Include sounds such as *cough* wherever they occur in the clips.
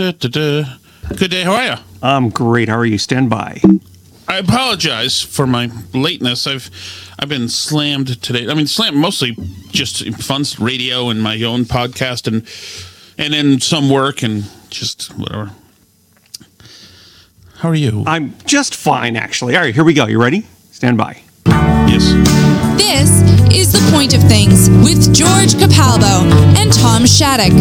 Good day. How are you? I'm great. How are you? Stand by. I apologize for my lateness. I've I've been slammed today. I mean, slammed mostly just fun radio and my own podcast and and then some work and just whatever. How are you? I'm just fine, actually. All right, here we go. You ready? Stand by. yes. This is The Point of Things with George Capalbo and Tom Shattuck.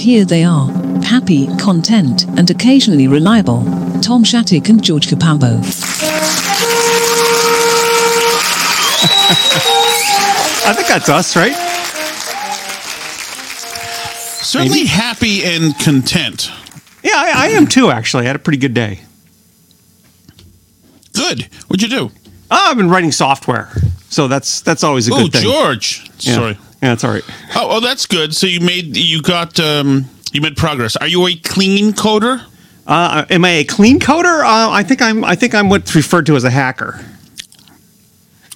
And here they are happy, content, and occasionally reliable. Tom Shattuck and George Capalbo. *laughs* I think that's us, right? Certainly happy and content. Yeah, I, I am too, actually. I had a pretty good day. Good. What'd you do? Oh, I've been writing software. So that's that's always a Oh, good thing. George. Yeah. Sorry. Yeah, that's all right. Oh, oh, that's good. So you made you got um you made progress. Are you a clean coder? Uh, am I a clean coder? Uh, I think I'm. I think I'm what's referred to as a hacker.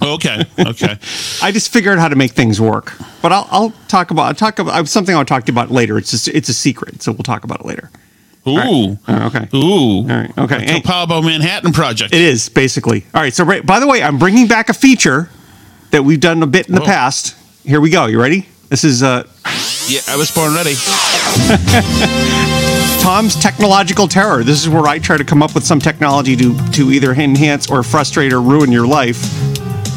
Okay. Okay. *laughs* I just figured out how to make things work. But I'll, I'll talk about. I'll talk about something I'll talk to you about later. It's just, it's a secret, so we'll talk about it later. Ooh. Uh, okay. Ooh. All right. Okay. The Capalbo Manhattan Project. It is basically all right. So, right, by the way, I'm bringing back a feature that we've done a bit in the Whoa. past. Here we go. You ready? This is uh, yeah, I was born ready. *laughs* Tom's technological terror. This is where I try to come up with some technology to to either enhance or frustrate or ruin your life.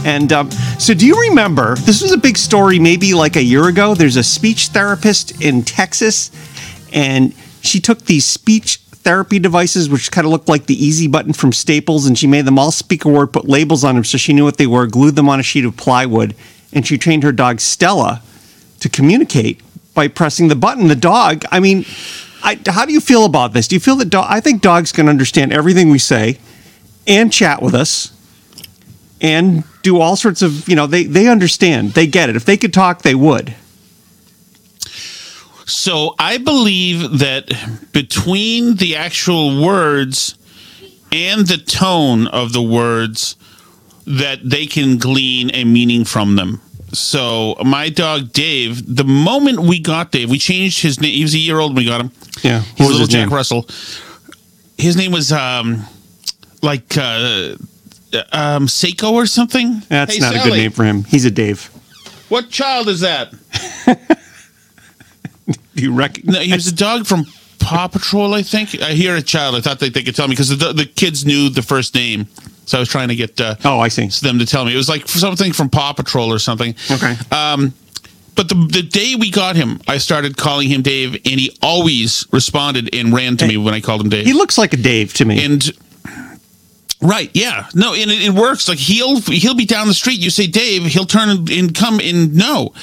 And um, so, do you remember? This was a big story, maybe like a year ago. There's a speech therapist in Texas, and she took these speech therapy devices, which kind of looked like the easy button from Staples, and she made them all speak a word, put labels on them so she knew what they were, glued them on a sheet of plywood, and she trained her dog Stella to communicate by pressing the button. The dog, I mean, I, how do you feel about this? Do you feel that dog? I think dogs can understand everything we say and chat with us and do all sorts of, you know, they, they understand, they get it. If they could talk, they would. So I believe that between the actual words and the tone of the words, that they can glean a meaning from them. So my dog Dave, the moment we got Dave, we changed his name. He was a year old when we got him. Yeah. He's was little Jack name? Russell. His name was um, like uh, um, Seiko or something. That's Hey, not a good name for him. He's a Dave. What child is that? Do *laughs* you reckon? No, he was a dog from Paw Patrol, I think. I hear a child. I thought they, they could tell me because the, the kids knew the first name. So I was trying to get uh, Oh, I see. them to tell me. It was like something from Paw Patrol or something. Okay. Um, but the, the day we got him, I started calling him Dave, and he always responded and ran to me when I called him Dave. He looks like a Dave to me. and right, yeah, no, and it, it works. Like he'll he'll be down the street. You say Dave, he'll turn and- and come and no,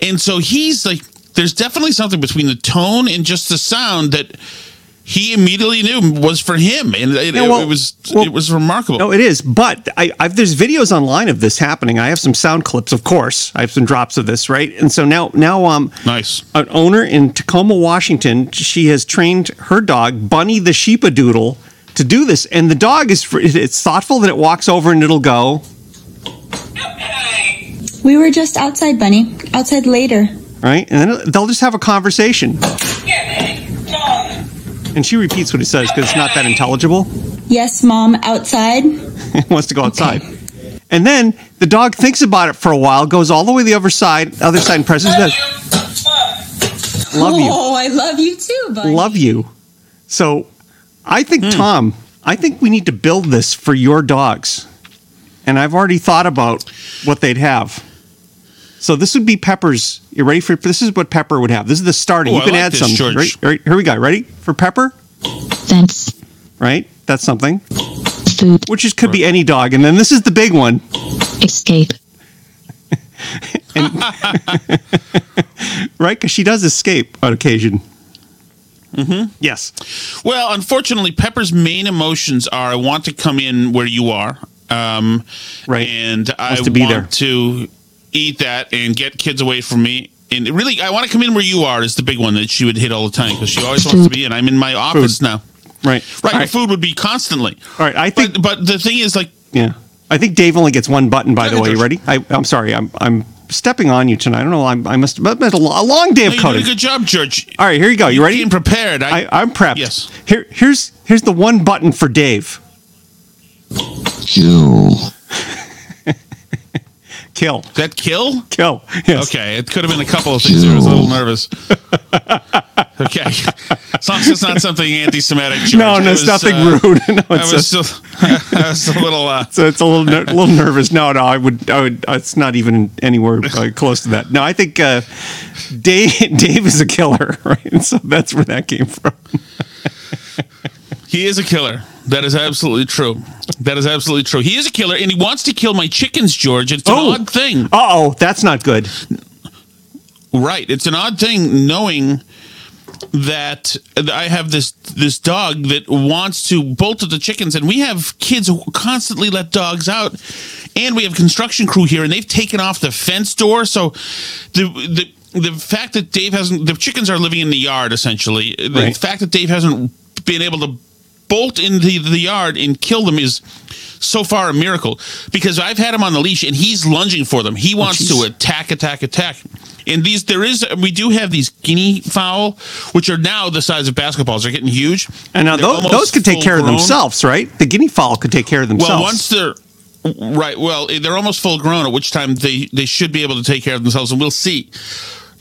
and so he's like, there's definitely something between the tone and just the sound that he immediately knew was for him, and it, Yeah, well- it was well- it was remarkable. No, it is. But I, I've there's videos online of this happening. I have some sound clips, of course. I have some drops of this, right? And so now, now, um, nice. an owner in Tacoma, Washington, she has trained her dog Bunny the Sheepadoodle Doodle to do this, and the dog is it's thoughtful that it walks over and it'll go We were just outside, Bunny. Outside later. right, and then they'll just have a conversation. And she repeats what he says because it's not that intelligible. Yes, Mom, outside. *laughs* Wants to go outside. And then the dog thinks about it for a while, goes all the way to the other side, other side, and presses this. Love you. Oh, I love you too, Bunny. Love you. So I think, hmm. Tom, I think we need to build this for your dogs. And I've already thought about what they'd have. So this would be Pepper's. You ready for this? Is what Pepper would have. This is the starting. Oh, you I can like add this, some. Right, right, here we go. Ready for Pepper? Fence, Right. That's something. food, Which is could be any dog. And then this is the big one. escape, *laughs* *laughs* right? Because she does escape on occasion. Mm-hmm. Yes. Well, unfortunately, Pepper's main emotions are I want to come in where you are. Um, Right. And I Wants to be want there. to eat that and get kids away from me. And really, I want to come in where you are is the big one that she would hit all the time because she always wants to be in. I'm in my office now. Right. Right. All right. food would be constantly. All right. I think. But, but the thing is, like, yeah. I think Dave only gets one button. By the way, you ready? I, I'm sorry. I'm I'm stepping on you tonight. I don't know. I'm, I must have been a a long day No, of you did coding. a good job, George. All right, here you go. You ready? came prepared. I, I, I'm prepped. Yes. Here, here's here's the one button for Dave. Kill. Kill. Is that kill? Kill. Yes. Okay, it could have been a couple of things. I was a little nervous. *laughs* okay, as long as it's not something anti-Semitic. No, I no, it's nothing uh, rude. *laughs* No, I it's was, a- still, *laughs* I was a little. Uh, So it's a little ner- little nervous. No, no, I would, I would. It's not even anywhere uh, close to that. No, I think uh, Dave Dave is a killer, right? So that's where that came from. He is a killer. That is absolutely true. That is absolutely true. He is a killer, and he wants to kill my chickens, George. It's an Oh. odd thing, Uh oh, that's not good. right? It's an odd thing knowing that I have this this dog that wants to bolt at the chickens, and we have kids who constantly let dogs out, and we have construction crew here, and they've taken off the fence door. So the the the fact that Dave hasn't the chickens are living in the yard essentially. The Right. fact that Dave hasn't been able to bolt into the yard and kill them is so far a miracle because I've had him on the leash and he's lunging for them. He oh, wants to attack, attack, attack. And these, there is, we do have these guinea fowl, which are now the size of basketballs. They're getting huge. And now those, those could take care of themselves, right? The guinea fowl could take care of themselves. Well, once they're right, well, they're almost full grown, at which time they they should be able to take care of themselves, and we'll see.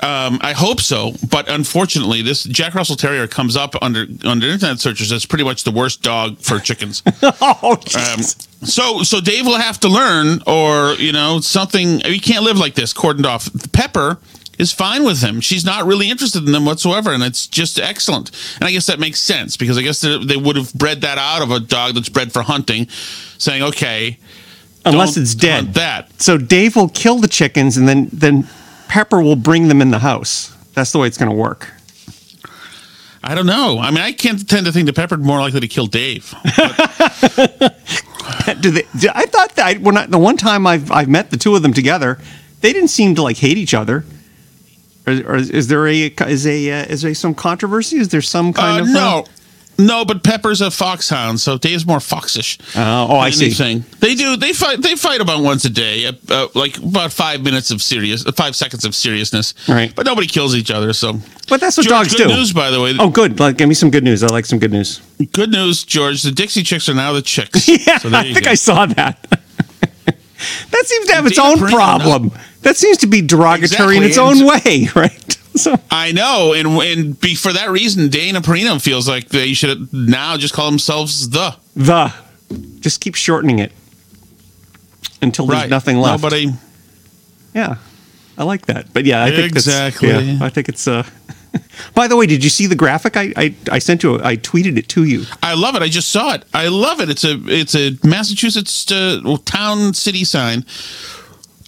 Um, I hope so, but unfortunately, this Jack Russell Terrier comes up under under internet searches as pretty much the worst dog for chickens. *laughs* oh, Um, so so Dave will have to learn, or you know, something. You can't live like this, cordoned off. Pepper is fine with him. She's not really interested in them whatsoever, and it's just excellent. And I guess that makes sense because I guess they, would have bred that out of a dog that's bred for hunting, saying, okay, unless it's dead. that. So Dave will kill the chickens, and then then Pepper will bring them in the house. That's the way it's going to work. I don't know. I mean, I can't tend to think that Pepper's more likely to kill Dave. *laughs* Do they? do- I thought that when I, the one time I've I've met the two of them together, they didn't seem to like hate each other. Or, or is, is there a is a uh, is there some controversy? Is there some kind Uh, of no. No, but Pepper's a foxhound, so Dave's more foxish. Uh, oh, I than see. anything. They do. They fight. They fight about once a day, uh, uh, like about five minutes of serious, uh, five seconds of seriousness. Right. But nobody kills each other. So. But that's what George, dogs good do. news, by the way. Oh, good. Like, give me some good news. I like some good news. Good news, George. The Dixie Chicks are now the chicks. *laughs* Yeah, So I think go. I saw that. *laughs* that seems to have its Dana own Perino, problem. That seems to be derogatory in its own way, *laughs* right? *laughs* So I know, and and be, for that reason, Dana Perino feels like they should now just call themselves the the just keep shortening it until there's right. nothing left. Nobody. Yeah, I like that. But yeah, I think that's- Exactly. yeah, I think it's. Uh, *laughs* by the way, did you see the graphic? I I, I sent you. I tweeted it to you. I love it. I just saw it. I love it. It's a it's a Massachusetts uh, town city sign.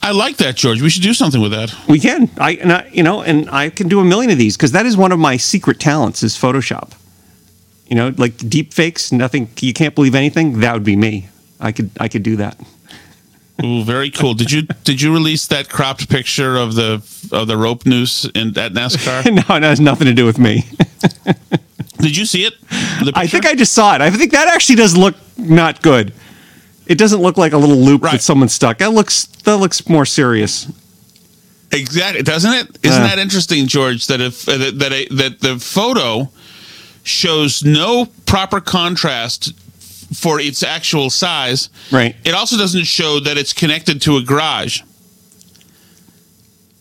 I like that, George. We should do something with that. We can. I and I, you know, and I can do a million of these because that is one of my secret talents is Photoshop. You know, like deep fakes. Nothing. You can't believe anything. That would be me. I could. I could do that. Ooh, very cool. Did you *laughs* did you release that cropped picture of the of the rope noose in at NASCAR? *laughs* no, it has nothing to do with me. Did you see it? I think? I just saw it. I think that actually does look not good. It doesn't look like a little loop Right. that someone stuck. That looks that looks more serious. exactly doesn't it? Isn't Uh. that interesting, George? That if uh, that that, a, that the photo shows no proper contrast for its actual size. Right. It also doesn't show that it's connected to a garage.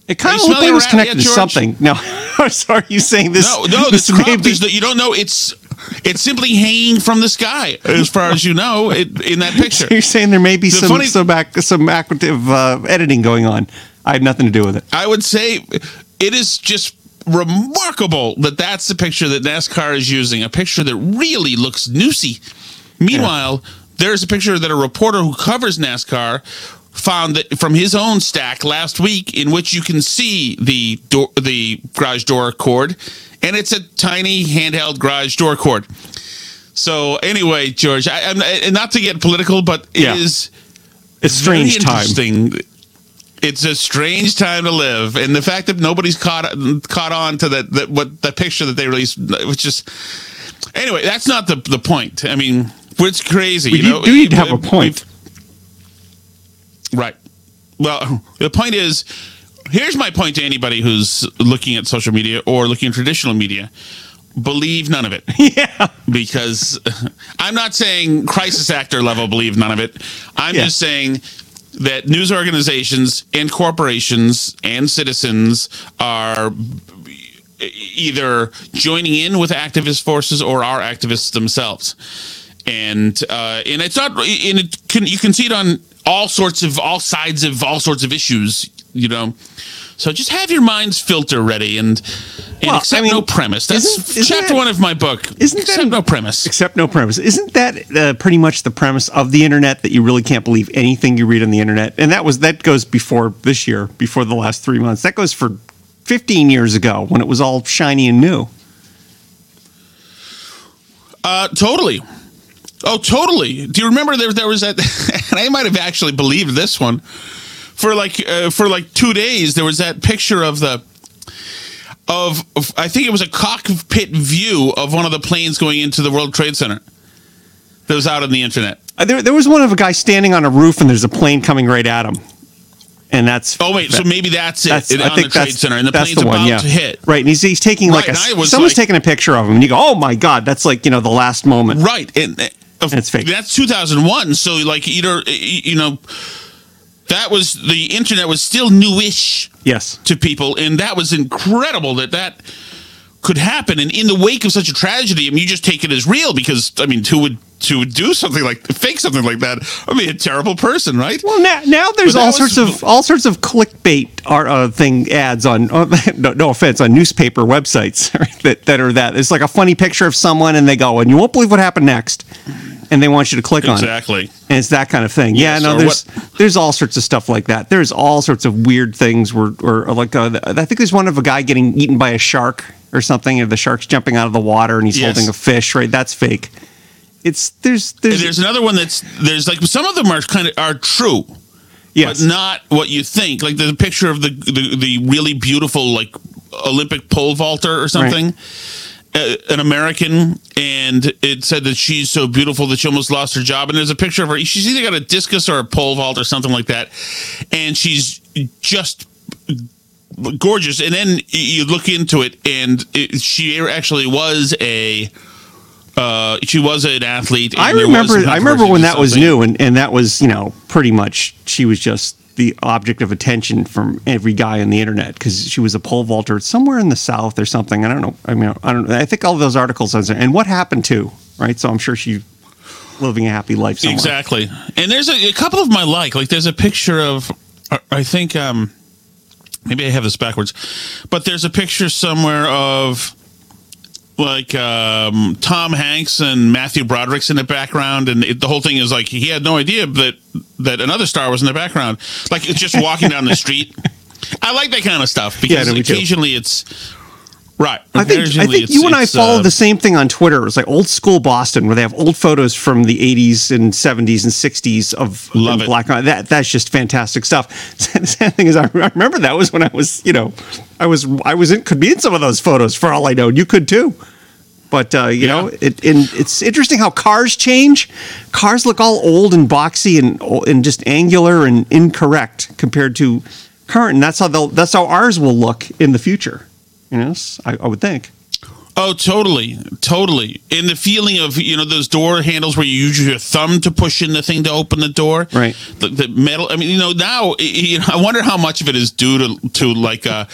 It kind of looked like it was smelling a rat connected to something. *laughs* No, *laughs* I'm sorry. You saying this? No, no, this this crop be- is that you don't know. It's it's simply hanging from the sky, as far as you know, it, in that picture. *laughs* You're saying there may be The some funny- some ac- some active uh, editing going on. I had nothing to do with it. I would say it is just remarkable that that's the picture that NASCAR is using, a picture that really looks noosey. Meanwhile, there's a picture that a reporter who covers NASCAR found that from his own stack last week in which you can see the door, the garage door cord and it's a tiny handheld garage door cord. So anyway, George, I, I'm not to get political, but it is Yeah. It's strange time. It's a strange time to live, and the fact that nobody's caught caught on to that that what the picture that they released was just. Anyway, that's not the the point. I mean, it's crazy. We you do- know, do need to have a point. Right. Well, *laughs* the point is, here's my point to anybody who's looking at social media or looking at traditional media. Believe none of it. *laughs* Yeah. because *laughs* i'm not saying crisis actor level believe none of it. I'm Yeah. just saying that news organizations and corporations and citizens are either joining in with activist forces or are activists themselves. And uh, and it's not and it can you can see it on all sorts of all sides of all sorts of issues you know so just have your mind's filter ready and and Well, accept I mean, no premise that's isn't- isn't chapter that- one of my book isn't that accept a- no premise Except no premise. Isn't that uh, pretty much the premise of the internet that you really can't believe anything you read on the internet? And that was that goes before this year, before the last three months. That goes for 15 years ago when it was all shiny and new. Uh, totally. Oh, totally. Do you remember there there was that? *laughs* And I might have actually believed this one for like uh, for like two days. There was that picture of the of, of I think it was a cockpit view of one of the planes going into the World Trade Center. That was out on the internet. Uh, There, there was one of a guy standing on a roof and there's a plane coming right at him. And that's Oh wait, so maybe that's it that's, it- I on think the Trade Center, and the plane's the one, about yeah. to hit. Right, and he's, he's taking like Right, a was someone's like- taking a picture of him, and you go, "Oh my god, that's like you know the last moment." Right, and, uh, And it's fake. That's 2001. So like either you know that was the internet was still newish. Yes, to people, and that was incredible that that could happen. And in the wake of such a tragedy, I mean, you just take it as real because I mean, who would to do something like fake something like that? I mean, a terrible person, right? Well, now, now there's all was- sorts of all sorts of clickbait art, uh, thing ads on. Uh, *laughs* no, no offense, on newspaper websites *laughs* that that are that. It's like a funny picture of someone, and they go, and you won't believe what happened next, and they want you to click on it. Exactly. And it's that kind of thing. Yeah, Yes, no, or there's there's all sorts of stuff like that. There's all sorts of weird things where, or, or like uh, I think there's one of a guy getting eaten by a shark or something, and the shark's jumping out of the water and he's Yes. holding a fish. Right, that's fake. It's there's And there's, there's another one that's there's like some of them are kind of are true, yes. but not what you think. Like the picture of the the, the really beautiful like Olympic pole vaulter or something. Uh, an American, and it said that she's so beautiful that she almost lost her job. And there's a picture of her. She's either got a discus or a pole vault or something like that, and she's just gorgeous. And then you look into it, and it, she actually was a. Uh, she was an athlete. I remember. I remember when that was new, and, and that was you know pretty much she was just the object of attention from every guy on the internet because she was a pole vaulter somewhere in the south or something. I don't know. I mean, I don't. I think all those articles. And what happened to right? So I'm sure she living a happy life somewhere. Exactly. And there's a, a couple of my like. Like there's a picture of, I- I think, um, maybe I have this backwards, but there's a picture somewhere of like um, Tom Hanks and Matthew Broderick's in the background, and it, the whole thing is like he had no idea that that another star was in the background. Like it's just walking down the *laughs* street. I like that kind of stuff because no, too. occasionally it's right. I think I think you and I follow uh, the same thing on Twitter. It's like old school Boston where they have old photos from the 80s and 70s and 60s of Love in black and. That that's just fantastic stuff. *laughs* the sad thing is, I I remember that was when I was, you know, I was I was in could be in some of those photos for all I know. You could too. But uh, you know, it, and it's interesting how cars change. Cars look all old and boxy and and just angular and incorrect compared to current. And that's how they'll that's how ours will look in the future. You know, s- I, I would think. Oh, totally, totally. And the feeling of you know those door handles where you use your thumb to push in the thing to open the door, Right. The, the metal. I mean, you know, now you know, I wonder how much of it is due to to like uh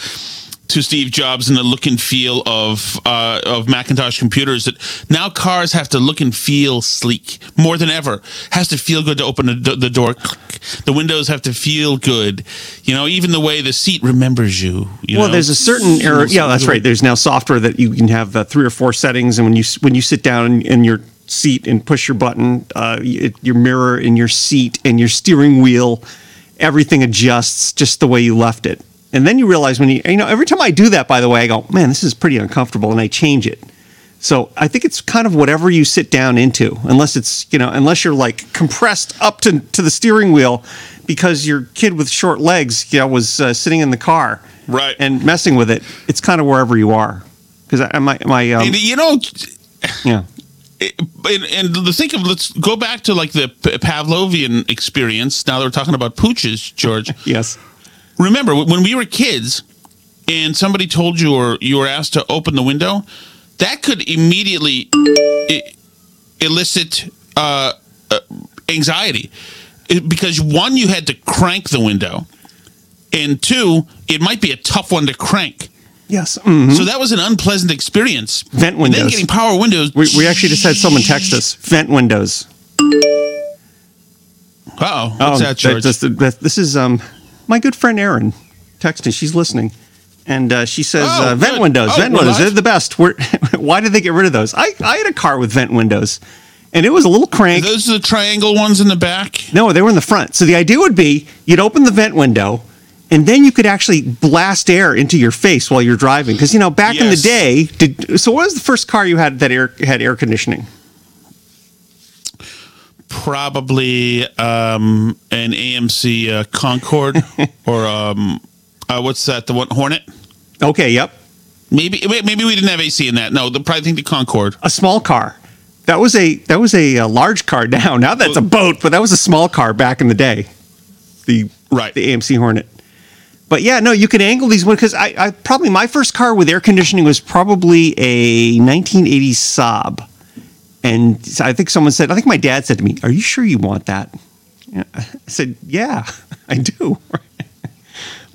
to Steve Jobs and the look and feel of uh, of Macintosh computers. That now cars have to look and feel sleek more than ever. Has to feel good to open the, the door. Click. The windows have to feel good. You know, even the way the seat remembers you. you well, know, there's a certain error. Yeah, that's right. There's now software that you can have uh, three or four settings, and when you when you sit down in your seat and push your button, uh, your mirror in your seat and your steering wheel, everything adjusts just the way you left it. And then you realize when you you know every time I do that, by the way, I go, man, this is pretty uncomfortable, and I change it. So I think it's kind of whatever you sit down into, unless it's you know, unless you're like compressed up to to the steering wheel because your kid with short legs, you know, was uh, sitting in the car, Right. and messing with it. It's kind of wherever you are, because I my my um, you know, yeah *laughs* and, and the think of let's go back to like the Pavlovian experience. Now that we're talking about pooches, George. *laughs* yes remember when we were kids and somebody told you or you were asked to open the window, that could immediately elicit uh, uh, anxiety because one, you had to crank the window, and two, it might be a tough one to crank. Yes. mhm. So that was an unpleasant experience. Vent And then windows. getting power windows. We, we actually just had someone text us. Vent windows. Uh oh, what's that, George? This, that- this is um, my good friend Erin texting. She's listening. And uh, she says, Oh, uh, vent good. windows, Oh, vent windows, live? they're the best. We're, *laughs* why did they get rid of those? I, I had a car with vent windows, and it was a little crank. Those are the triangle ones in the back. No, they were in the front. So the idea would be you'd open the vent window, and then you could actually blast air into your face while you're driving. Because you know, back in the day, did so? What was the first car you had that air had air conditioning? Probably um, an AMC uh, Concord *laughs* or um, uh, what's that? The one Hornet. Okay, yep, Maybe maybe we didn't have AC in that. No, the probably think the Concord. a small car. That was a that was a, uh large car *laughs* now. Now that's a boat, but that was a small car back in the day. The Right. the AMC Hornet. But yeah, no, you could angle these one because I, I probably my first car with air conditioning was probably a 1980 Saab, and so I think someone said, I think my dad said to me, "Are you sure you want that?" I said, "Yeah, *laughs* I do." *laughs*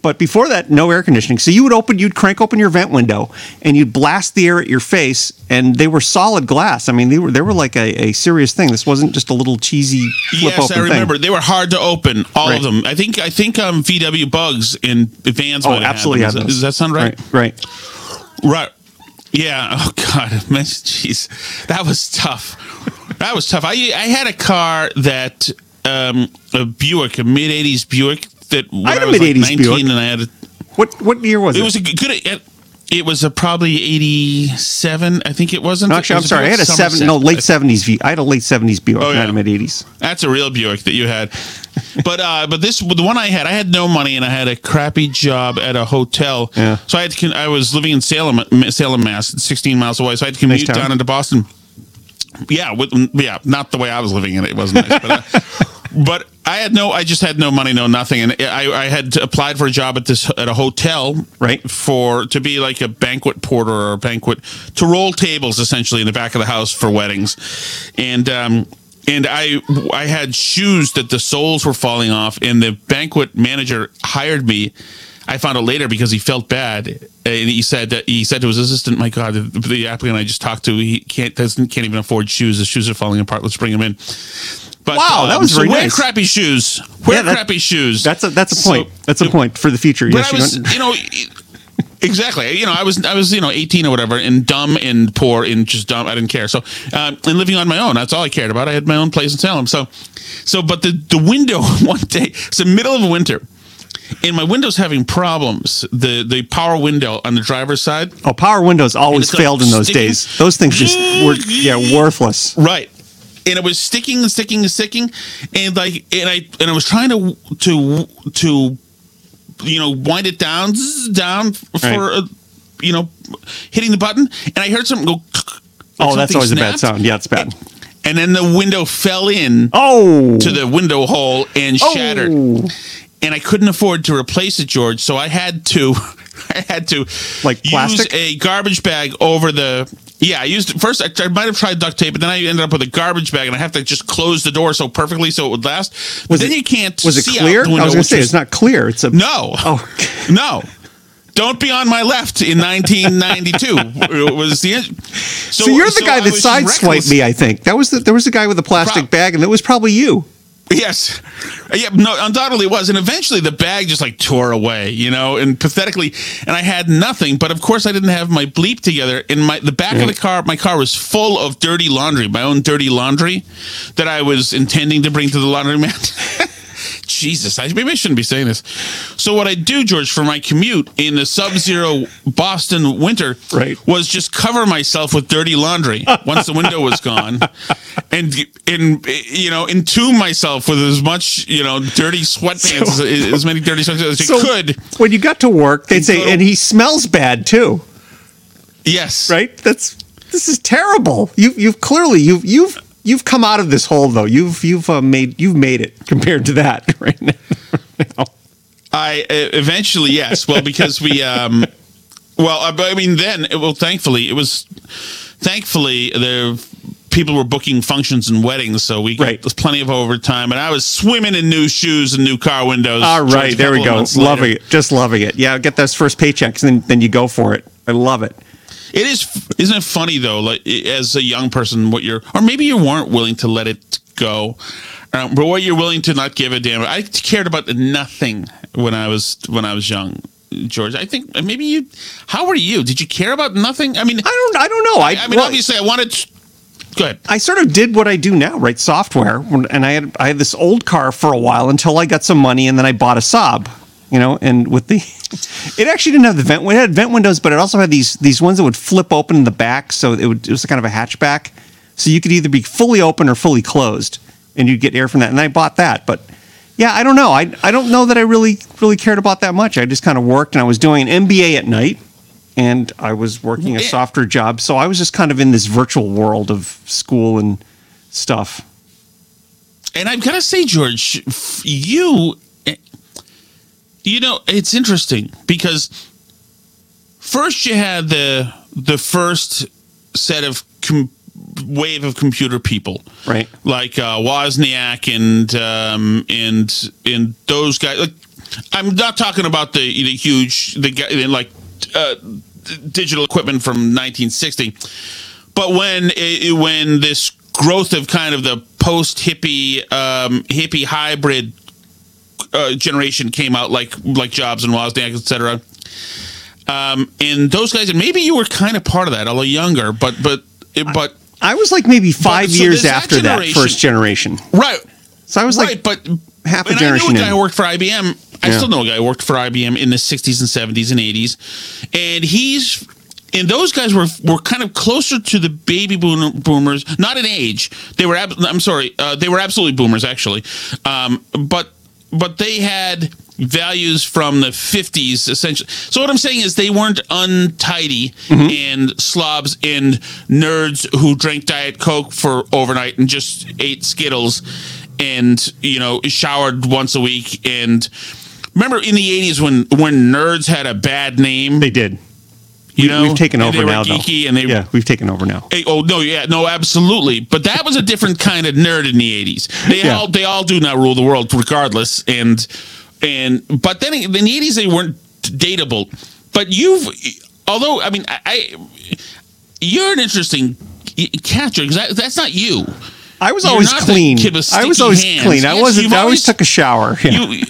But before that, no air conditioning. So you would open, you'd crank open your vent window, and you'd blast the air at your face. And they were solid glass. I mean, they were they were like a, a serious thing. This wasn't just a little cheesy flip yes, open I remember. thing. They were hard to open, all Right. of them. I think I think um, VW Bugs in Vans. Oh, absolutely. Does, does that sound right? Right. Right. Right. Yeah. Oh God. *laughs* Man, Jeez, that was tough. That was tough. I I had a car that um, a Buick, a mid '80s Buick. That when had a was like mid-80s 19 Buick. and I had a, What what year was it? it was a good. It, was a probably '87. I think it wasn't. No, actually, It I'm sorry. I had a Somerset. seven, no, late seventies V. I had a late seventies Buick, Oh, yeah. not mid eighties. That's a real Buick that you had. But uh, but this the one I had, I had no money and I had a crappy job at a hotel. Yeah. So I had to. I was living in Salem, Salem, Mass, 16 miles away. So I had to commute town. down into Boston. Yeah, with, yeah, not the way I was living in it. It wasn't nice, but. Uh, *laughs* But I had no, I just had no money, no nothing, and I, I had applied for a job at this at a hotel, Right. For to be like a banquet porter or a banquet to roll tables essentially in the back of the house for weddings, and um, and I I had shoes that the soles were falling off, and the banquet manager hired me. I found out later because he felt bad, and he said that he said to his assistant, "My God, the, the applicant I just talked to, he can't doesn't can't even afford shoes. The shoes are falling apart. Let's bring him in." But, Wow, that um, was so very wear nice. crappy shoes. Wear Yeah, that- crappy shoes. That's a that's a So- point. that's a point for the future. But Yes, I you was, don't- you know, exactly. You know, I was, I was, you know, eighteen or whatever, and dumb and poor and just dumb. I didn't care. So, um, and living on my own. That's all I cared about. I had my own place in Salem. So, so, but the the window *laughs* one day, it's the middle of winter, and my window's having problems. The the power window on the driver's side. oh, power windows always it's like failed in those sticking- days. Those things just were yeah worthless. Right. And it was sticking and sticking and sticking, and like, and I and I was trying to to to, you know, wind it down, down for, Right. uh, you know, hitting the button, and I heard something go. like Oh, that's always a bad sound. Yeah, it's bad. And then the window fell in Oh, to the window hole and shattered. Oh. And I couldn't afford to replace it, George. So I had to, *laughs* I had to Like plastic? use a garbage bag over the. Yeah, I used first. I, I might have tried duct tape, but then I ended up with a garbage bag, and I have to just close the door so perfectly so it would last. But Was then it- you can't. was it see clear? The I was going to say it's not clear. It's a No. Oh, *laughs* no. Don't be on my left in 1992. *laughs* it was the so, so, you're the so guy that sideswiped me. I think that was the, there was a guy with a plastic Prob- bag, and that was probably you. Yes. Uh, yeah, no, undoubtedly it was. And eventually the bag just like tore away, you know, and pathetically, and I had nothing, but of course I didn't have my bleep together. In my, the back of the car, my car was full of dirty laundry, my own dirty laundry that I was intending to bring to the laundromat. *laughs* Jesus, I, maybe I shouldn't be saying this. So what I do, George, for my commute in the sub-zero Boston winter, Right. was just cover myself with dirty laundry *laughs* once the window was gone, and and you know entomb myself with as much you know dirty sweatpants So- as, as many dirty sweatpants as So you could. when you got to work, they'd say, go and he smells bad too. Yes, right? That's this is terrible. You you've clearly you've you've you've come out of this hole though. You've you've uh, made you've made it compared to that *laughs* right now. I uh, eventually yes. Well, because we um, well, I, I mean, then it, well, thankfully it was thankfully the people were booking functions and weddings, so we Right. got there's plenty of overtime, and I was swimming in new shoes and new car windows. All right, there we go. later. Loving it, just loving it. Yeah, get those first paychecks, and then, then you go for it. I love it. It is, isn't it funny though? Like as a young person, what you're, or maybe you weren't willing to let it go, um, but what you're willing to not give a damn. I cared about nothing when I was when I was young, George. I think maybe you. How were you? Did you care about nothing? I mean, I don't. I don't know. I, I mean, well, obviously, I wanted. To, go ahead. I sort of did what I do now, right? Software, and I had I had this old car for a while until I got some money, and then I bought a Saab, you know. And with the, *laughs* it actually didn't have the vent. It had vent windows, but it also had these these ones that would flip open in the back, so it, would, it was kind of a hatchback. So you could either be fully open or fully closed, and you'd get air from that. And I bought that, but yeah, I don't know. I I don't know that I really really cared about that much. I just kind of worked, and I was doing an MBA at night. And I was working a software job, so I was just kind of in this virtual world of school and stuff. And I've got to say, George, you, you know, it's interesting because first you had the the first set of com- wave of computer people, Right. Like uh, Wozniak and um, and and those guys. Like, I'm not talking about the the huge the guy like uh, digital equipment from 1960, but when it, when this growth of kind of the post hippie um, hippie hybrid uh, generation came out, like like Jobs and Wozniak, etc. Um, and those guys, and maybe you were kind of part of that, although younger, but but but I was like maybe five so years that after that first generation. right. So I was right, like, but half a generation I knew a guy in. who worked for IBM. I Yeah. still know a guy who worked for IBM in the 60s and 70s and 80s, and he's and those guys were were kind of closer to the baby boom, boomers, not in age. They were. ab- I'm sorry, uh, they were absolutely boomers actually, um, but but they had values from the 50s essentially. So what I'm saying is they weren't untidy Mm-hmm. and slobs and nerds who drank diet coke for overnight and just ate skittles and you know showered once a week and remember in the 80s when when nerds had a bad name they did. You know we've taken over now, though. and they yeah, we've taken over now. Hey, oh no, yeah, no, absolutely. But that was a different kind of nerd in the eighties. They Yeah. all they all do not rule the world regardless. And and but then in the eighties they weren't dateable. But you've although I mean I, I you're an interesting catcher because that, that's not you. I was You're always clean. I was always hands. clean. I Yes, wasn't. I always always- took a shower. *laughs* Yeah. You,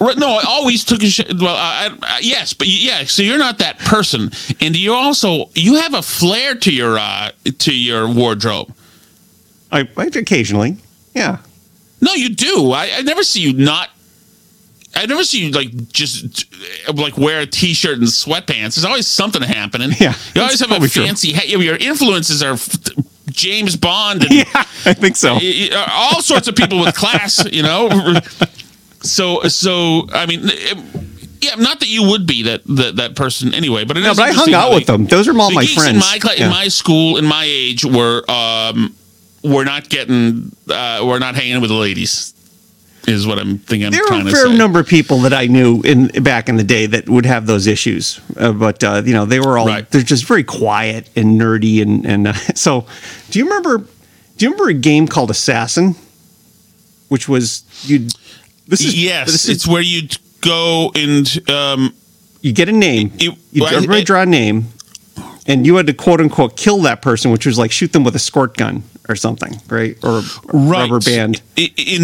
no, I always took a sh- well. I, I, yes, but yeah. So you're not that person, and you also you have a flair to your uh, to your wardrobe. I, I occasionally. Yeah. No, you do. I, I never see you not. I never see you like just like wear a t-shirt and sweatpants. There's always something happening. Yeah, you always have a fancy. hat. Your influences are f- James Bond and *laughs* Yeah, I think so. all sorts of people with class. You know. So so I mean. yeah, not that you would be that that, that person anyway, but it No, is but I hung out with them. Those are all the my friends. in my Yeah. in my school in my age were um were not getting uh were not hanging with the ladies is what I'm thinking I'm there were trying a fair number of people that I knew in back in the day that would have those issues, uh, but uh, you know they were all Right. they're just very quiet and nerdy and and uh, *laughs* so. Do you remember? Do you remember a game called Assassin, which was you? This is yes, This is, it's where you go and um you get a name. You- You, everybody it- draw a name, and you had to quote unquote kill that person, which was like shoot them with a squirt gun or something, right? Or right. rubber band. I- In,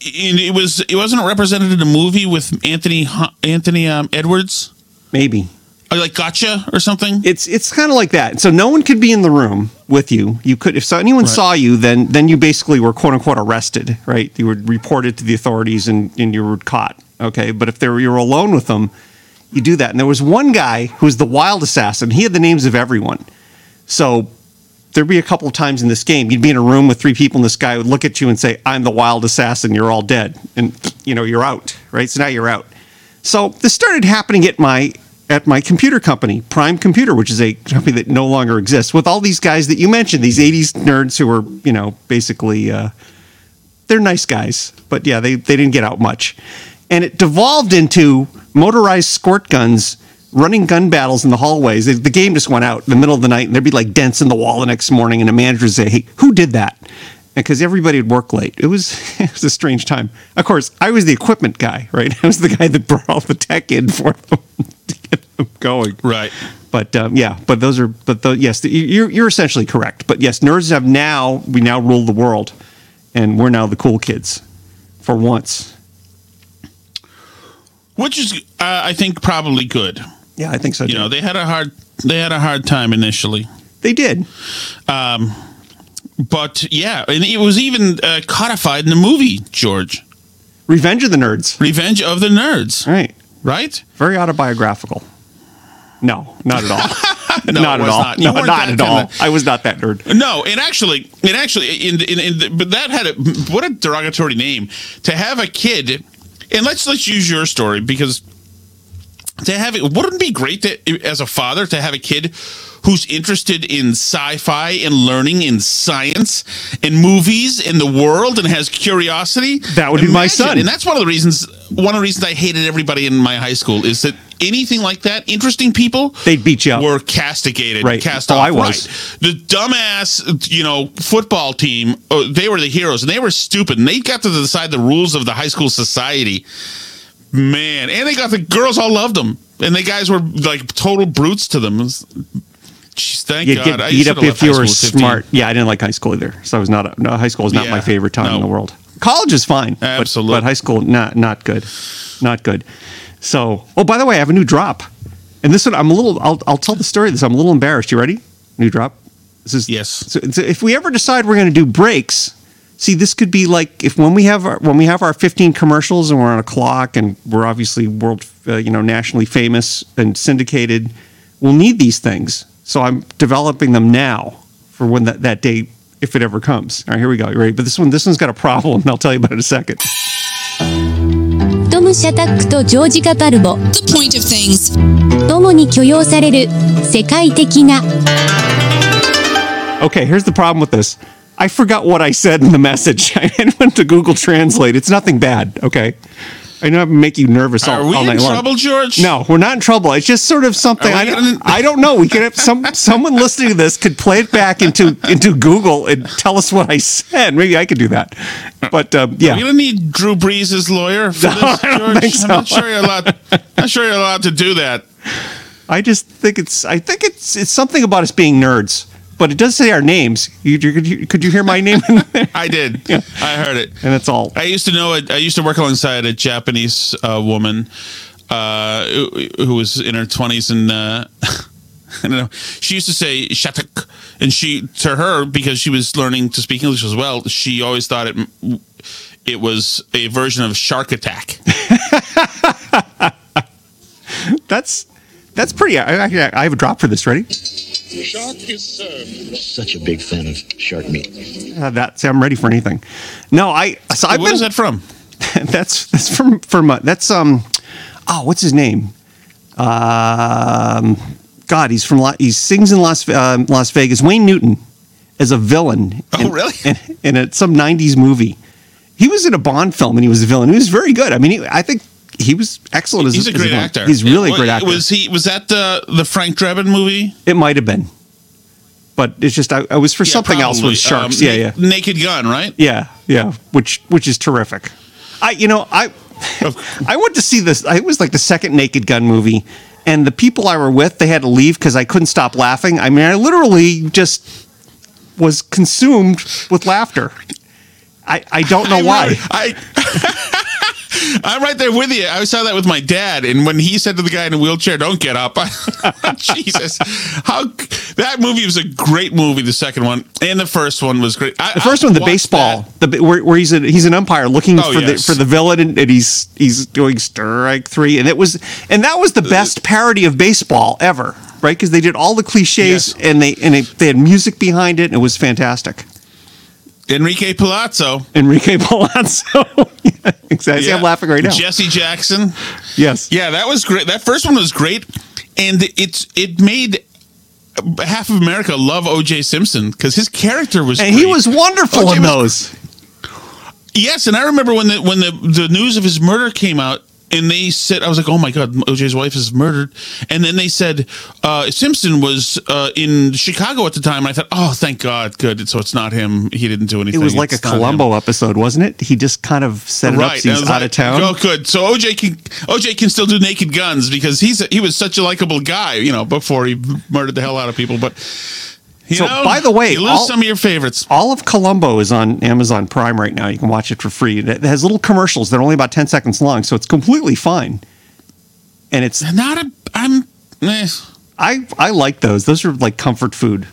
in it was it wasn't represented in a movie with Anthony Anthony um, Edwards Maybe or like Gotcha or something. it's it's kind of like that. So no one could be in the room with you. You could if so anyone Right. saw you, then then you basically were quote unquote arrested, right? You were reported to the authorities and and you were caught. Okay, but if they were you were alone with them, you do that. And there was one guy who was the wild assassin. He had the names of everyone. So there'd be a couple of times in this game you'd be in a room with three people and this guy would look at you and say i'm the wild assassin you're all dead and you know you're out right so now you're out so this started happening at my at my computer company prime computer which is a company that no longer exists with all these guys that you mentioned these 80s nerds who were you know basically uh, they're nice guys but yeah they, they didn't get out much and it devolved into motorized squirt guns running gun battles in the hallways. The, the game just went out in the middle of the night, and there'd be like dents in the wall the next morning, and the manager would say, "Hey, who did that?" Because everybody would work late. It was *laughs* it was a strange time. Of course, I was the equipment guy, right? *laughs* I was the guy that brought all the tech in for them to get them going. Right. But um, yeah, but those are but the, yes, the, you're you're essentially correct. But yes, nerds have now we now rule the world, and we're now the cool kids, for once. Which is, uh, I think, probably good. Yeah, I think so. You know, they had a hard they had a hard time initially. they did. But yeah, and it was even uh, codified in the movie, George. Revenge of the Nerds. Revenge of the Nerds, Right. Right? Very autobiographical. No, not at all. *laughs* No, not at all. not. No, weren't at all. I was not that nerd. No, and actually, and actually, in in, in the, but that had a what a derogatory name to have a kid. And let's let's use your story because to have it wouldn't it be great to as a father to have a kid who's interested in sci-fi and learning in science and movies and the world and has curiosity. That would be my son. and that's one of the reasons. One of the reasons I hated everybody in my high school is that anything like that, interesting people, They'd beat you up. were castigated, Right. cast Oh, off. I was. Right. The dumbass, you know, football team. Oh, they were the heroes, and they were stupid, and they got to decide the rules of the high school society. Man, and they got the girls all loved them, and the guys were like total brutes to them. Jeez, thank You'd God. get beat up if you were school 15. smart. Yeah, I didn't like high school either. So I was not. A, no, high school is not my favorite time in the world. College is fine. but- Absolutely. But, high school, not not good. Not good. So, oh, by the way, I have a new drop, and this one I'm a little. I'll I'll tell the story. of This I'm a little embarrassed. You ready? New drop. This is Yes. So, so if we ever decide we're going to do breaks, see, this could be like if when we have our, when we have our 15 commercials and we're on a clock and we're obviously world, uh, you know, nationally famous and syndicated, we'll need these things. So I'm developing them now for when that, that day, if it ever comes. All right, here we go. You ready? But this one, this one's got a problem. and I'll tell you about it in a second. トム・シャタックとジョージ・カパルボ The point of things. 共に許容される世界的な Okay, here's the problem with this. I forgot what I said in the message. *laughs* I went to Google Translate. It's nothing bad. Okay, I know I make you nervous all, Are we all in long. trouble, George? No, we're not in trouble. It's just sort of something. I don't, gonna- I don't know. We could have some someone listening to this could play it back into into Google and tell us what I said. Maybe I could do that. But um, yeah, gonna need Drew Brees' lawyer for *laughs* this, George? I don't think. I'm not sure you're allowed. not sure you're allowed to do that. I just think it's I think it's it's something about us being nerds. But it does say our names. You, you, could, you, could you hear my name? *laughs* *laughs* I did. Yeah. I heard it. And that's all. I used to know it. I used to work alongside a Japanese uh, woman uh, who, who was in her twenties, and uh, *laughs* I don't know. She used to say "shatak," and she to her because she was learning to speak English as well. She always thought it it was a version of Shark Attack. That's that's pretty. I, I, I have a drop for this. Ready? Such a big fan of shark meat. Uh, that's I'm ready for anything. No, I so I've what been, is that from? *laughs* that's that's from from uh, that's um oh what's his name um God he's from La- he sings in Las um Las Vegas Wayne Newton as a villain Oh, in, really? in, in a, some '90s movie he was in a Bond film and he was a villain he was very good I mean he, I think he was excellent as He's a great villain. actor. he's really a It- great actor Was he? Was that the the Frank Drebin movie? it might have been but it's just I, I was for Yeah, something else with sharks Um, yeah yeah Naked Gun, right? Yeah, yeah, which which is terrific. I you know I *laughs* I went to see this. It was like the second Naked Gun movie, and the people I were with they had to leave because I couldn't stop laughing. I mean, I literally just was consumed with laughter. I I don't know I why. really- I *laughs* I'm right there with you. I saw that with my dad, and when he said to the guy in a wheelchair, "Don't get up," I, *laughs* Jesus, how that movie was a great movie. The second one and the first one was great. I, The first one, the baseball, that. the where, where he's a, he's an umpire looking Oh, for yes. the for the villain, and, and he's he's doing strike three, and it was and that was the best parody of baseball ever, right? Because they did all the cliches, Yes. and they and they, they had music behind it, and it was fantastic. Enrique Palazzo. Enrique Palazzo, *laughs* yeah, exactly. See, I'm laughing right now. Jesse Jackson. yes, Yeah, that was great. That first one was great, and it's it made half of America love O.J. Simpson because his character was. and he was wonderful in those. Yes, and I remember when the when the the news of his murder came out, and they said, I was like, oh my god, OJ's wife is murdered, and then they said uh, Simpson was uh, in Chicago at the time. And I thought, oh, thank God, good. So it's not him. He didn't do anything. It was like a It's him. Columbo episode, wasn't it? He just kind of set it up so he's out like, of town. Oh, good. So OJ can OJ can still do Naked Guns because he's a, he was such a likable guy, you know, before he murdered the hell out of people. But you So, know, by the way, you lose all- some of your favorites. All of Columbo is on Amazon Prime right now. You can watch it for free. It has little commercials. They're only about 10 seconds long, so it's completely fine. And it's Not a. I'm. Eh. I I like those. Those are like comfort food.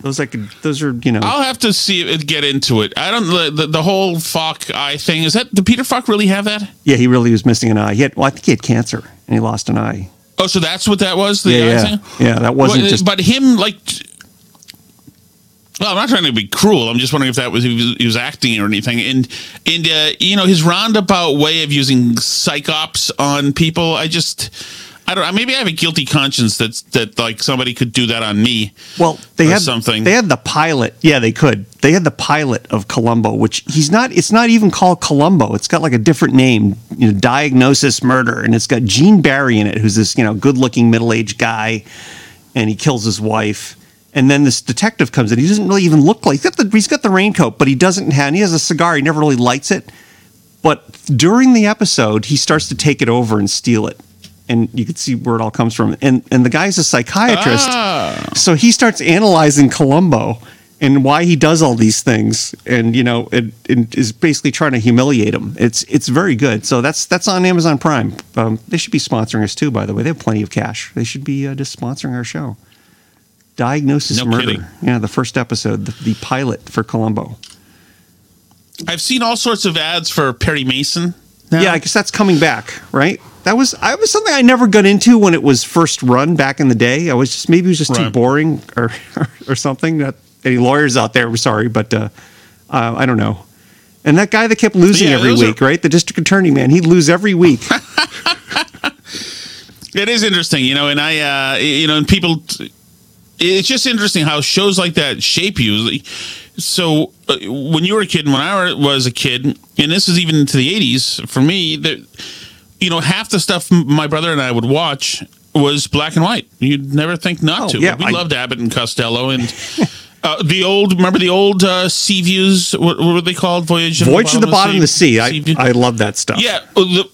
Those I could those are, you know. I'll have to see it, get into it. I don't the, the, whole Falk eye thing. Is that did Peter Falk really have that? yeah, he really was missing an eye. He had, well, I think he had cancer and he lost an eye. Oh, so that's what that was. The Yeah, eye yeah. thing? Yeah, that wasn't Well, just- But him like. Well, I'm not trying to be cruel. I'm just wondering if that was he was, he was acting or anything. And and uh, you know his roundabout way of using psychops on people. I just I don't. Maybe I have a guilty conscience that that like somebody could do that on me. Well, they or had something. They had the pilot. Yeah, they could. They had the pilot of Columbo, which he's not. It's not even called Columbo. It's got like a different name. You know, Diagnosis Murder, and it's got Gene Barry in it, who's this you know good-looking middle-aged guy, and he kills his wife. And then this detective comes in. He doesn't really even look like he's got the he's got the raincoat, but he doesn't have. And he has a cigar. He never really lights it. But during the episode, he starts to take it over and steal it. And you can see where it all comes from. And and the guy's a psychiatrist. Ah. So he starts analyzing Columbo and why he does all these things, and you know, it, it is basically trying to humiliate him. It's it's very good. So that's that's on Amazon Prime. Um, they should be sponsoring us too. By the way, they have plenty of cash. They should be uh, just sponsoring our show. Diagnosis No Murder. kidding. Yeah, the first episode, the, the pilot for Columbo. I've seen all sorts of ads for Perry Mason. now. Yeah, I guess that's coming back, right? That was I was something I never got into when it was first run back in the day. I was just maybe it was just too boring or *laughs* or something. Not any lawyers out there, we're sorry, but uh, uh, I don't know. And that guy that kept losing Yeah, every those are- week, right? The district attorney man, he'd lose every week. *laughs* It is interesting, you know, and I, uh, you know, and people, it's just interesting how shows like that shape you. So uh, when you were a kid, and when I was a kid, and this is even into the '80s for me, that you know, half the stuff my brother and I would watch was black and white. You'd never think not Oh, to. yeah, we I- loved Abbott and Costello and. *laughs* Uh, the old, remember the old uh, sea views? What, what were they called? Voyage, of Voyage to the bottom of the sea. I, Sea View? I love that stuff. yeah, the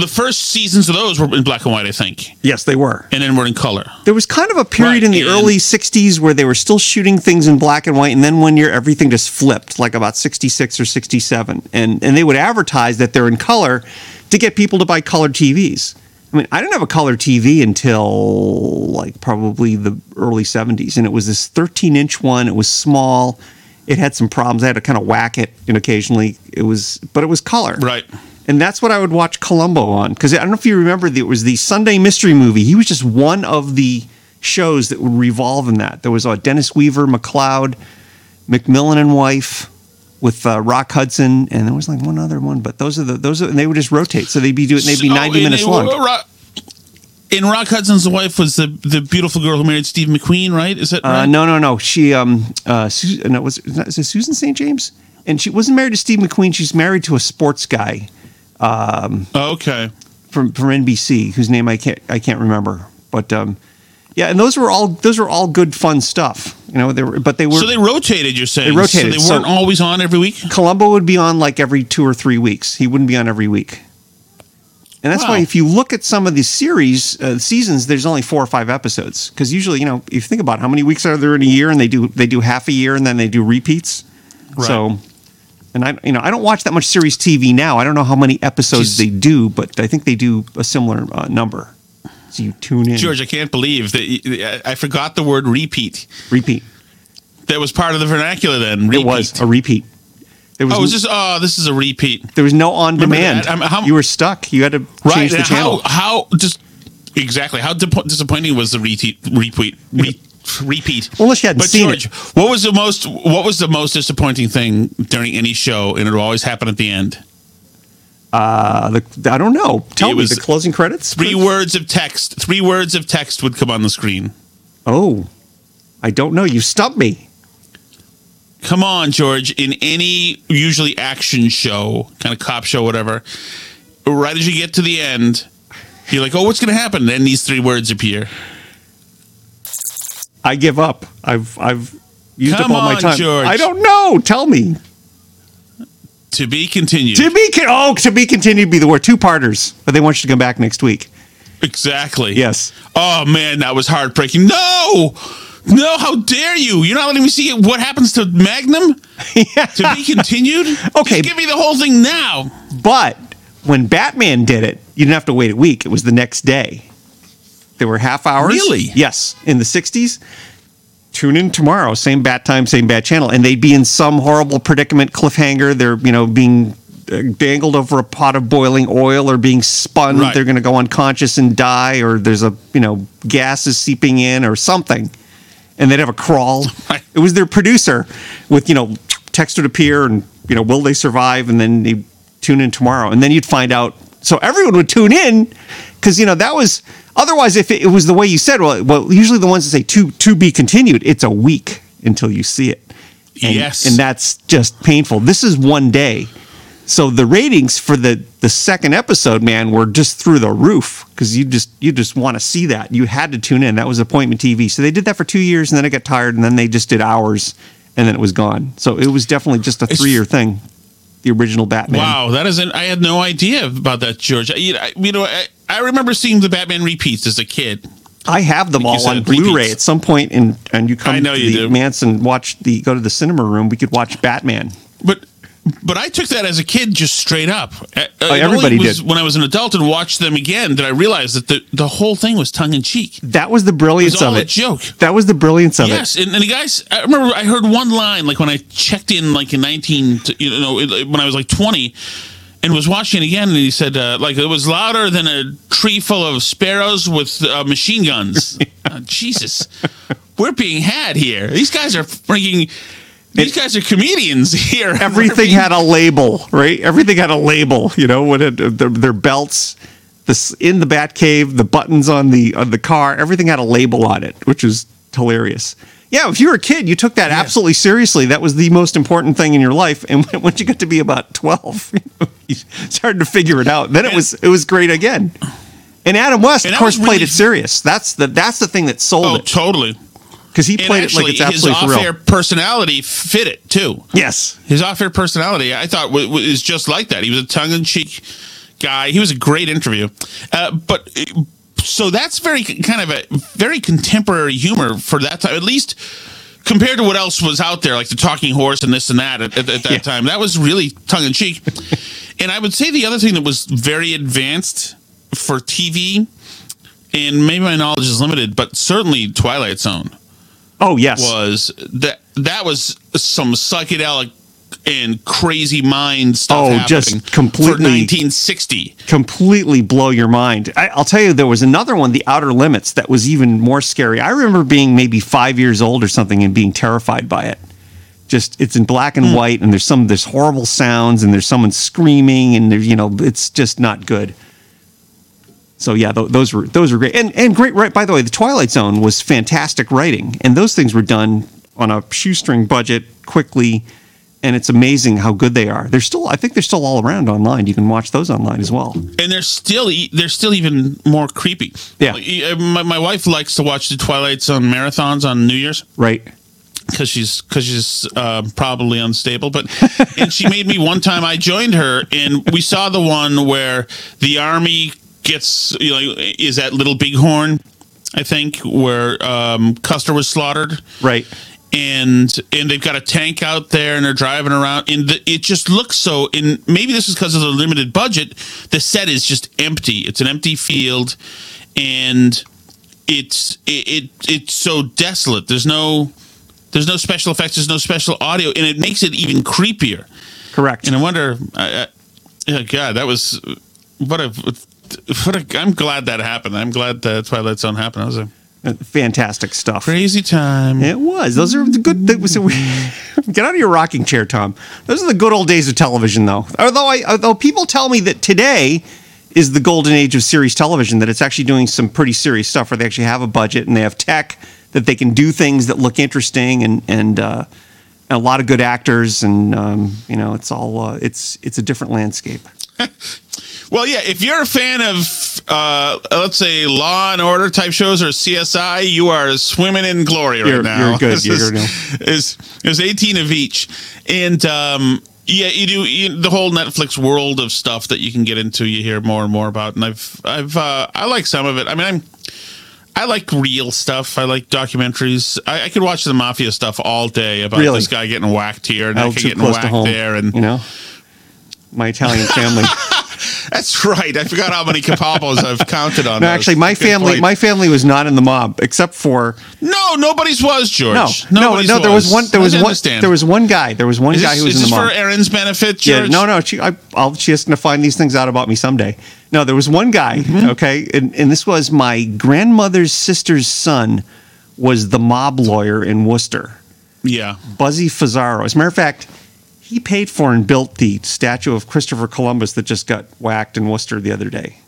the first seasons of those were in black and white, I think, Yes, they were. and then we're in color. There was kind of a period Right, in the early 60s where they were still shooting things in black and white and then one year everything just flipped like about 66 or 67 and and they would advertise that they're in color to get people to buy color TVs. I mean, I didn't have a color TV until like probably the early 70s and it was this 13-inch one. It was small. It had some problems. I had to kind of whack it and occasionally. It was but it was color. Right. And that's what I would watch Columbo on. Because I don't know if you remember, it was the Sunday Mystery Movie. He was just one of the shows that would revolve in that. There was uh, Dennis Weaver, McCloud, McMillan and Wife with uh, Rock Hudson, and there was like one other one. But those are the those are, and they would just rotate. So they'd be doing they'd be So, ninety minutes long. Rock, and Rock Hudson's wife was the the beautiful girl who married Steve McQueen, right? Is that Uh, no, no, no. She um uh Su- no, was is it Susan St. James? And she wasn't married to Steve McQueen. She's married to a sports guy. Oh, okay. from from NBC, whose name I can't I can't remember. But um, yeah, and those were all those were all good fun stuff. You know, they were, but they were. So they rotated. You're saying They rotated, So so- they weren't always on every week. Columbo would be on like every two or three weeks. He wouldn't be on every week. And that's why if you look at some of the series uh, seasons, there's only four or five episodes because usually, you know, if you think about it, how many weeks are there in a year, and they do they do half a year and then they do repeats. Right. So, and I you know I don't watch that much series TV now. I don't know how many episodes Jeez. they do, but I think they do a similar uh, number. So you tune in, George, I can't believe that y- I forgot the word repeat. repeat. That was part of the vernacular. Then repeat. It was a repeat. There was Oh, is this? Oh, this is a repeat. there was no on demand. that? I'm- how- you were stuck. You had to Right. change the channel. how? How? Just exactly. How disappointing was the repeat? Repeat. Re- repeat. Well, unless you hadn't but seen George, it. what was the most? What was the most disappointing thing during any show? And it always happen at the end. Uh, the, I don't know. Tell It me the closing credits. Three words of text. Three words of text would come on the screen. Oh, I don't know. You stumped me. come on, George, in any usually action show, kind of cop show, whatever, right as you get to the end, you're like, oh, what's going to happen? Then these three words appear. I give up. I've I've used Come up all my time. George. I don't know. Tell me. To be continued. To be con- oh, to be continued. Be the word two parters, but they want you to come back next week. exactly. Yes. Oh, man, that was heartbreaking. No! No, how dare you? You're not letting me see what happens to Magnum? *laughs* To be continued? Okay. Just give me the whole thing now. But when Batman did it, you didn't have to wait a week. It was the next day. There were half hours. Really? Yes. In the 60s. Tune in tomorrow, same bat time, same bat channel, and they'd be in some horrible predicament cliffhanger. They're, you know, being uh, dangled over a pot of boiling oil or being spun. Right. They're going to go unconscious and die, or there's a, you know, gas is seeping in or something. And they'd have a crawl. *laughs* Right. It was their producer with, you know, text would appear and, you know, will they survive? And then they tune in tomorrow. And then you'd find out. So everyone would tune in because, you know, that was otherwise if it, it was the way you said, well, well, usually the ones that say to, to be continued, it's a week until you see it. And, Yes. And that's just painful. This is one day. So the ratings for the the second episode, man, were just through the roof because you just you just want to see that. You had to tune in. That was appointment TV. So they did that for two years, and then it got tired, and then they just did hours, and then it was gone. So it was definitely just a three year thing. The original Batman. Wow, that isn't. I had no idea about that, George. I, you know, I, you know, I, I remember seeing the Batman repeats as a kid. I have them all on Blu-ray repeats. at some point, and and you come I know to you the do. Manson watch the go to the cinema room. We could watch Batman. But but I took that as a kid just straight up. Uh, Oh, everybody was did. When I was an adult and watched them again, did I realize that the, the whole thing was tongue in cheek. That was the brilliance all of a it. joke. That was the brilliance of it. Yes, and, and the guys. I remember I heard one line like when I checked in like in nineteen, you know, when I was like twenty, and was watching it again, and he said uh, like it was louder than a tree full of sparrows with uh, machine guns. *laughs* Uh, Jesus, we're being had here. These guys are freaking. These guys are comedians *laughs* here. everything had a label, right? Everything had a label. You know, when it, their, their belts, this in the Batcave, the buttons on the on the car, everything had a label on it, which is hilarious. Yeah, if you were a kid, you took that absolutely seriously. That was the most important thing in your life. And *laughs* once you got to be about twelve, *laughs* you, know, you started to figure it out. Then it was it was great again. And Adam West, And of course, was played it serious. That's the that's the thing that sold Oh, it totally. Because he played it like it's absolutely for off-air real. personality fit it too. Yes, His off-air personality, I thought, was, w- is just like that. He was a tongue-in-cheek guy. He was a great interview, uh, but so that's very kind of a very contemporary humor for that time, at least compared to what else was out there, like the Talking Horse and this and that at, at, at that Yeah. time. That was really tongue-in-cheek. *laughs* and I would say the other thing that was very advanced for TV, and maybe my knowledge is limited, but certainly Twilight Zone oh yes, was that that was some psychedelic and crazy mind stuff. Oh, just for completely- 1960. completely blow your mind. I, I'll tell you, there was another one, The Outer Limits, that was even more scary. I remember being maybe five years old or something and being terrified by it. Just it's in black and hmm. white, and there's some there's horrible sounds, and there's someone screaming, and there's you know it's just not good. So yeah, th- those were those were great, and and great. Right, by the way, the Twilight Zone was fantastic writing, and those things were done on a shoestring budget, quickly, and it's amazing how good they are. They're still, I think they're still all around online. You can watch those online as well. And they're still they're still even more creepy. Yeah. Uh, my, my wife likes to watch the Twilight Zone marathons on New Year's Right. because she's because she's uh, probably unstable. But and she made me one time. I joined her and we saw the one where the army gets you know is that Little Bighorn, I think, where um, Custer was slaughtered. Right. and and they've got a tank out there and they're driving around and the, it just looks so and maybe this is because of the limited budget the set is just empty it's an empty field and it's it, it it's so desolate there's no there's no special effects there's no special audio and it makes it even creepier Correct. and i wonder I, I, god that was what a *laughs* i'm glad that happened i'm glad that twilight zone happened that was a Uh, Fantastic stuff. crazy time It was. Those are the good. That was, *laughs* get out of your rocking chair, Tom. Those are the good old days of television, though. Although, I, although people tell me that today is the golden age of series television, that it's actually doing some pretty serious stuff, where they actually have a budget and they have tech that they can do things that look interesting and and uh, a lot of good actors, and um, you know, it's all uh, it's it's a different landscape. *laughs* Well, yeah, if you're a fan of, uh, let's say, Law and Order type shows or CSI, you are swimming in glory right You're- now. *laughs* you're good. This You're is, good. is, is 18 of each. And, um, yeah, you do you, the whole Netflix world of stuff that you can get into. You hear more and more about, and I've, I've, uh, I like some of it. I mean, I'm, I like real stuff. I like documentaries. I, I could watch the mafia stuff all day about Really? this guy getting whacked here and that guy getting whacked there, and you know, my Italian family. *laughs* that's right. I forgot how many Capalbos I've *laughs* counted on. no, those. actually, my Good family point. my family was not in the mob except for No, nobody's was George. no, no, Nobody's no. There was one. There I was one. understand. There was one guy. There was one Is guy who was in the mob. this for Aaron's benefit, Yeah, George? no, no. She, I, I'll, she has to find these things out about me someday. No, there was one guy. Mm-hmm. Okay, and, and this was my grandmother's sister's son was the mob lawyer in Worcester, Yeah. Buzzy Fazzaro. As a matter of fact, he paid for and built the statue of Christopher Columbus that just got whacked in Worcester the other day.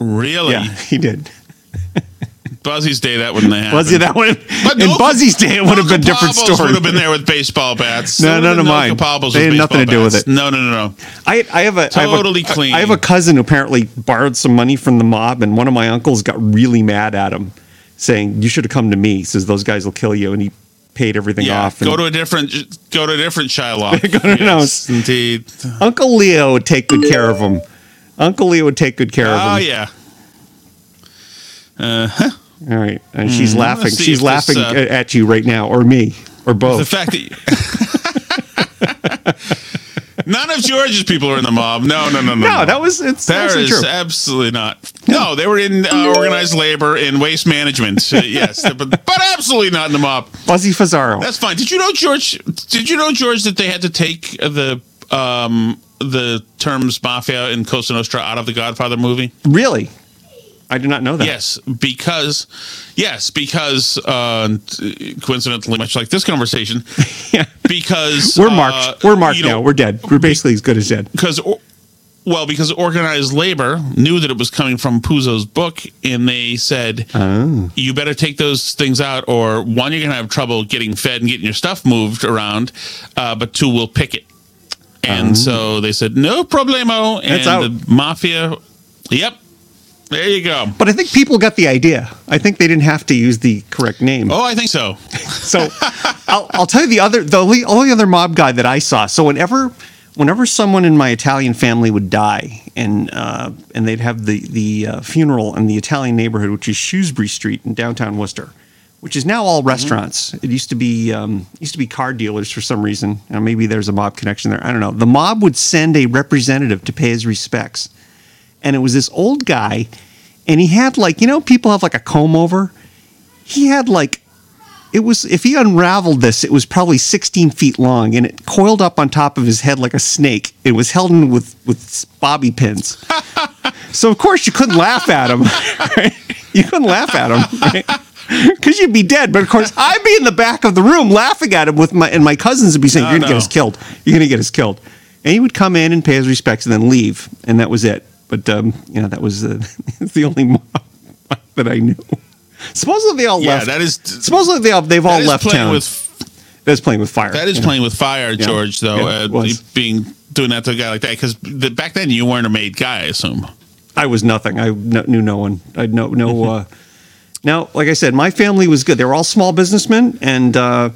Really? Yeah, he did. *laughs* Buzzy's day, that wouldn't have happened. Buzzy, that would. But in no- Buzzy's day, it would have no been a different story. would have been there with baseball bats. No, none of mine. They had nothing to do with it. No, no, no, no. I, I have a I have a- Totally clean. I have a cousin who apparently borrowed some money from the mob, and one of my uncles got really mad at him, saying, "You should have come to me." He says those guys will kill you, and he paid everything Yeah, off. and go to a different, go to a different Shylock. *laughs* Go to- no, yes, indeed. Uncle Leo would take good care of him. Uncle Leo would take good care of him. Oh yeah. Uh, huh. All right, and she's laughing. She's if this, laughing uh, at you right now, or me, or both. The fact that *laughs* *laughs* none of George's people are in the mob. No, no, no, no. no, that was it's There is true. absolutely not. No, they were in uh, organized labor in waste management. Uh, *laughs* yes, but, but absolutely not in the mob. Buzzy Fazzaro. That's fine. Did you know George? Did you know George that they had to take the um, the terms mafia and Cosa Nostra out of the Godfather movie? really, I did not know that. Yes, because yes, because uh, coincidentally, much like this conversation, *laughs* yeah. because We're uh, marked. We're marked you know, now. We're dead. We're basically as good as dead. because well because organized labor knew that it was coming from Puzo's book and they said Oh. you better take those things out or one you're gonna have trouble getting fed and getting your stuff moved around uh, but two we'll pick it and so they said no problemo and Oh. The mafia yep there you go But I think people got the idea. I think they didn't have to use the correct name. oh I think so So I'll, I'll tell you the other the only, only other mob guy that I saw. So whenever whenever someone in my Italian family would die and uh, and they'd have the the uh, funeral in the Italian neighborhood, which is Shrewsbury Street in downtown Worcester, which is now all restaurants. It used to be um, used to be car dealers for some reason. You know, maybe there's a mob connection there. I don't know. The mob would send a representative to pay his respects, and it was this old guy, and he had like you know people have like a comb over. He had like it was if he unraveled this, it was probably 16 feet long, and it coiled up on top of his head like a snake. It was held in with with bobby pins. *laughs* so of course you couldn't laugh at him. Right? You couldn't laugh at him. Right? *laughs* Because you'd be dead, but of course I'd be in the back of the room laughing at him with my and my cousins would be saying, No, "You're gonna no. get us killed. You're gonna get us killed," and he would come in and pay his respects and then leave, and that was it. But um, you know that was uh, *laughs* the only *laughs* mob that I knew. Supposedly they all yeah left. that is Supposedly they all, they've all left playing town. with That's playing with fire. that is you know. playing with fire George though Yeah, uh, being doing that to a guy like that because the, back then you weren't a made guy I assume I was nothing. I kn- knew no one. I no no. Uh, *laughs* now, like I said, my family was good. They were all small businessmen, and uh,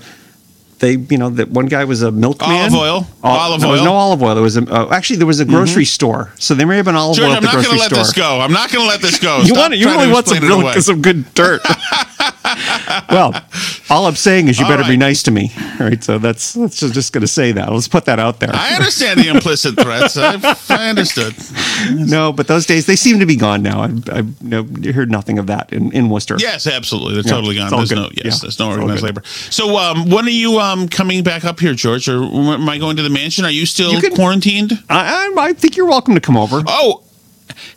they, you know, that one guy was a milkman. Olive oil. Olive there was oil. no olive oil. There was a, uh, actually there was a grocery store, so there may have been olive George oil at I'm the not going to let this go I'm not going to let this *laughs* go You Stop want you trying really want some it real some good dirt. *laughs* *laughs* well, all I'm saying is you All better be nice to me. All right, so that's that's just, just going to say that. Let's put that out there. I understand the implicit threats. I, I understood. no, but those days they seem to be gone now. I've, I've no, heard nothing of that in, in Worcester. Yes, absolutely. They're Yeah, totally gone. There's good. no yes. Yeah, there's no organized labor. So, um, when are you um coming back up here, George? Or am I going to the mansion? Are you still You can- quarantined? I, I, I think you're welcome to come over. Oh,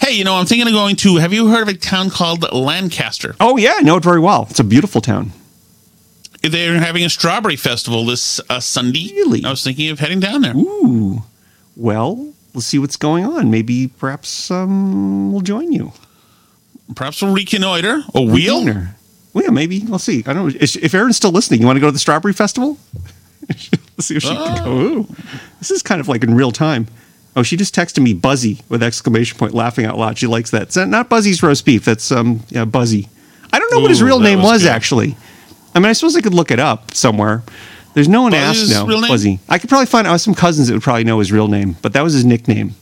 hey, you know, I'm thinking of going to. Have you heard of a town called Lancaster? Oh yeah, I know it very well. It's a beautiful town. They're having a strawberry festival this uh, Sunday. Really? I was thinking of heading down there. Ooh, well, let's see what's going on. Maybe perhaps um, we'll join you. Perhaps we'll reconnoiter. A wheel? Dinner. Well, yeah, maybe we'll see. I don't know if Aaron's still listening. You want to go to the strawberry festival? *laughs* Let's see if she can go. Ooh, this is kind of like in real time. Oh, she just texted me Buzzy with exclamation point, laughing out loud. She likes that. It's not Buzzy's roast beef. That's um, yeah, Buzzy. I don't know what his real name was was, actually. I mean, I suppose I could look it up somewhere. There's no one Buzzy's asked. No, real name? Buzzy. I could probably find out some cousins that would probably know his real name, but that was his nickname.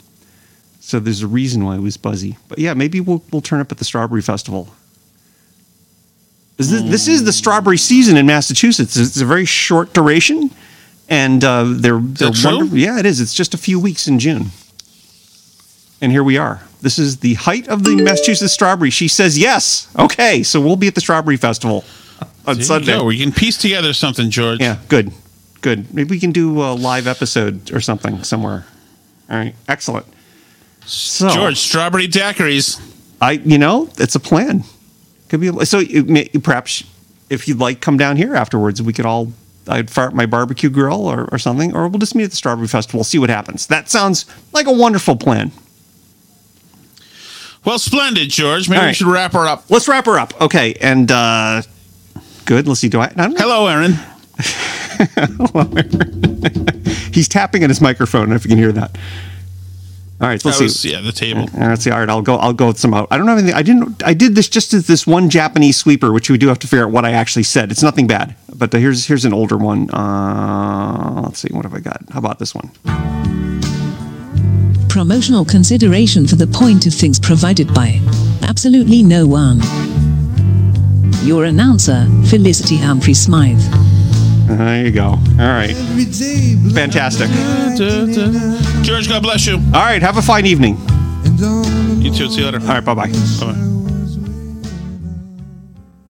So there's a reason why it was Buzzy. But yeah, maybe we'll we'll turn up at the Strawberry Festival. This is, this is the strawberry season in Massachusetts. It's a very short duration, and uh, they're they're wonderful. Yeah, it is. It's just a few weeks in June, and here we are. This is the height of the Massachusetts strawberry. She says yes. Okay, so we'll be at the Strawberry Festival on Sunday. go. We can piece together something, George. Yeah, good, good. Maybe we can do a live episode or something somewhere. All right, excellent. So, George, strawberry daiquiris. I, you know, it's a plan. Could be a, so. May, perhaps if you'd like, come down here afterwards. We could all. I'd fire up my barbecue grill or, or something, or we'll just meet at the Strawberry Festival. See what happens. That sounds like a wonderful plan. Well, splendid, George. Maybe All we should wrap her up. Let's wrap her up. Okay, and uh good. Let's see. Do I? I don't know. Hello, Aaron. He's tapping on his microphone. I don't know if you can hear that. All right, so let's That see. was, yeah, the table. All right, let's see. All right, I'll go. I'll go with some out. I don't have anything. I didn't. I did this just as this one Japanese sweeper, which we do have to figure out what I actually said. It's nothing bad, but uh, here's here's an older one. Uh, let's see. What have I got? How about this one? Promotional consideration for the point of things provided by absolutely no one. Your announcer, Felicity Humphrey Smythe. There you go. All right, fantastic. George, God bless you. All right, have a fine evening. You too. See you later. All right, bye bye. Bye.